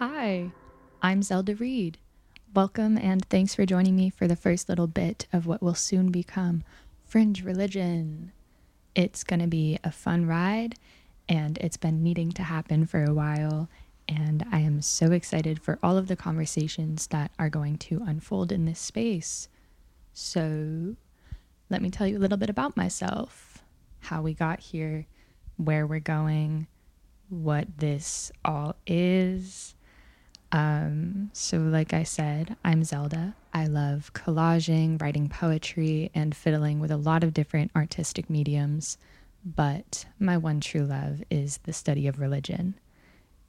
Hi, I'm Zelda Reed. Welcome and thanks for joining me for the first little bit of what will soon become Fringe Religion. It's going to be a fun ride, and it's been needing to happen for a while. And I am so excited for all of the conversations that are going to unfold in this space. So, let me tell you a little bit about myself, how we got here, where we're going, what this all is. Um, so, like I said, I'm Zelda. I love collaging, writing poetry, and fiddling with a lot of different artistic mediums. But my one true love is the study of religion.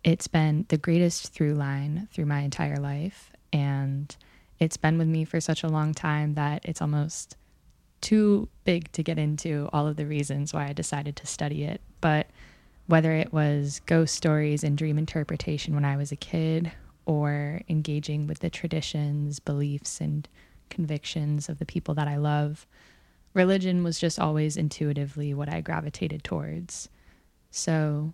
It's been the greatest through line through my entire life. And it's been with me for such a long time that it's almost too big to get into all of the reasons why I decided to study it. But whether it was ghost stories and dream interpretation when I was a kid, or engaging with the traditions, beliefs, and convictions of the people that I love, religion was just always intuitively what I gravitated towards. So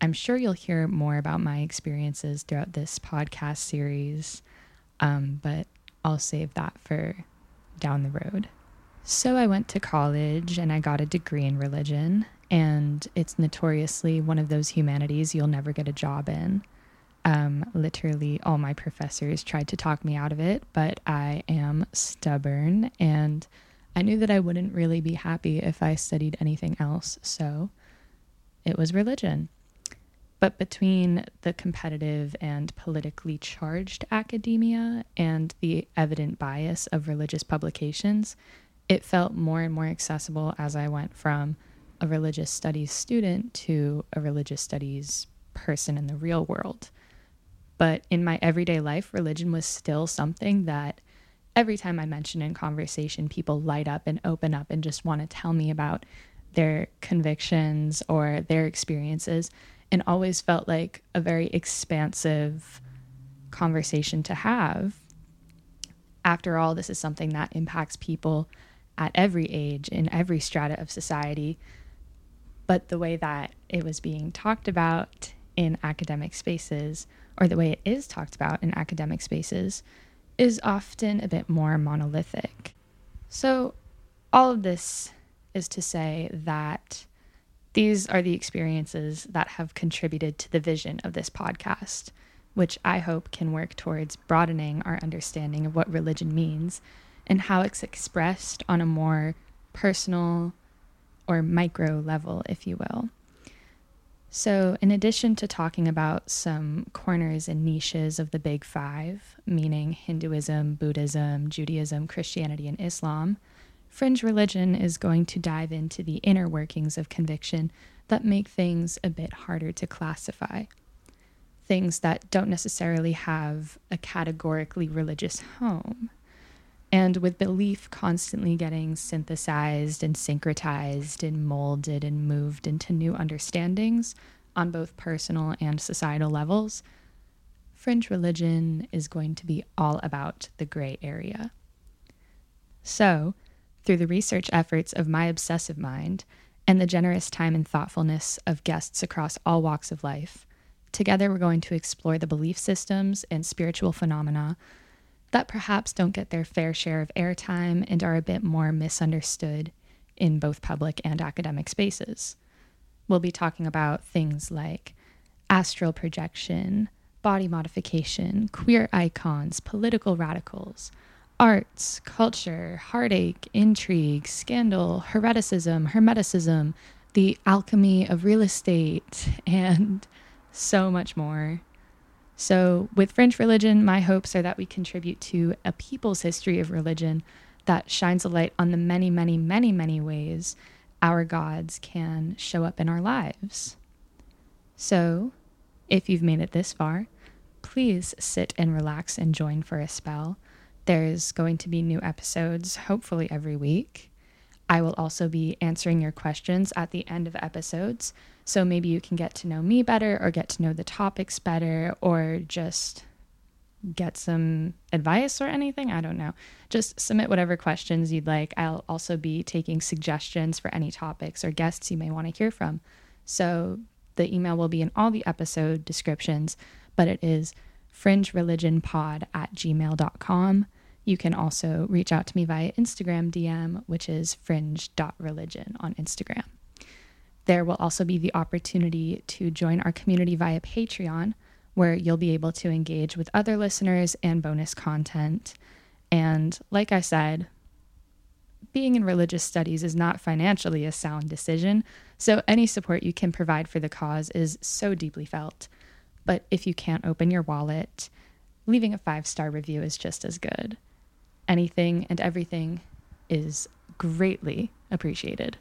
I'm sure you'll hear more about my experiences throughout this podcast series, um, but I'll save that for down the road. So I went to college and I got a degree in religion, and it's notoriously one of those humanities you'll never get a job in. Um, literally, all my professors tried to talk me out of it, but I am stubborn and I knew that I wouldn't really be happy if I studied anything else, so it was religion. But between the competitive and politically charged academia and the evident bias of religious publications, it felt more and more accessible as I went from a religious studies student to a religious studies person in the real world. But in my everyday life, religion was still something that every time I mention in conversation, people light up and open up and just want to tell me about their convictions or their experiences and always felt like a very expansive conversation to have. After all, this is something that impacts people at every age, in every strata of society. But the way that it was being talked about in academic spaces, or the way it is talked about in academic spaces, is often a bit more monolithic. So, all of this is to say that these are the experiences that have contributed to the vision of this podcast, which I hope can work towards broadening our understanding of what religion means and how it's expressed on a more personal or micro level, if you will. So, in addition to talking about some corners and niches of the big five, meaning Hinduism, Buddhism, Judaism, Christianity, and Islam, Fringe religion is going to dive into the inner workings of conviction that make things a bit harder to classify. Things that don't necessarily have a categorically religious home. And with belief constantly getting synthesized and syncretized and molded and moved into new understandings on both personal and societal levels, fringe religion is going to be all about the gray area. So, through the research efforts of my obsessive mind and the generous time and thoughtfulness of guests across all walks of life, together we're going to explore the belief systems and spiritual phenomena that perhaps don't get their fair share of airtime and are a bit more misunderstood in both public and academic spaces. We'll be talking about things like astral projection, body modification, queer icons, political radicals, arts, culture, heartache, intrigue, scandal, hereticism, hermeticism, the alchemy of real estate, and so much more. So, with Fringe religion, my hopes are that we contribute to a people's history of religion that shines a light on the many, many, many, many ways our gods can show up in our lives. So, if you've made it this far, please sit and relax and join for a spell. There's going to be new episodes, hopefully every week. I will also be answering your questions at the end of episodes. So maybe you can get to know me better or get to know the topics better or just get some advice or anything. I don't know. Just submit whatever questions you'd like. I'll also be taking suggestions for any topics or guests you may want to hear from. So the email will be in all the episode descriptions, but it is fringereligionpod at gmail.com. You can also reach out to me via Instagram DM, which is fringe.religion on Instagram. There will also be the opportunity to join our community via Patreon, where you'll be able to engage with other listeners and bonus content. And like I said, being in religious studies is not financially a sound decision, so any support you can provide for the cause is so deeply felt. But if you can't open your wallet, leaving a five star review is just as good. Anything and everything is greatly appreciated.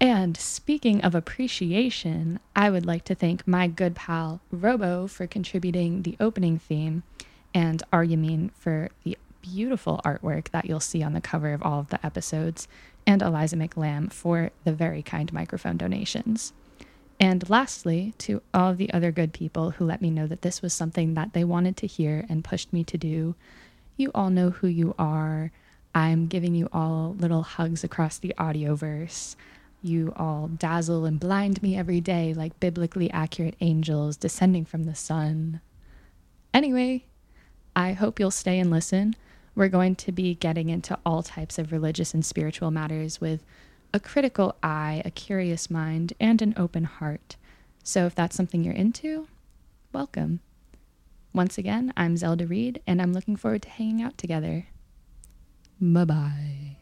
And speaking of appreciation, I would like to thank my good pal Robo for contributing the opening theme and R. Jamin for the beautiful artwork that you'll see on the cover of all of the episodes, and Eliza McLamb for the very kind microphone donations. And lastly, to all of the other good people who let me know that this was something that they wanted to hear and pushed me to do, you all know who you are. I'm giving you all little hugs across the audioverse. You all dazzle and blind me every day like biblically accurate angels descending from the sun. Anyway, I hope you'll stay and listen. We're going to be getting into all types of religious and spiritual matters with a critical eye, a curious mind, and an open heart. So if that's something you're into, welcome. Once again, I'm Zelda Reed, and I'm looking forward to hanging out together. Bye bye.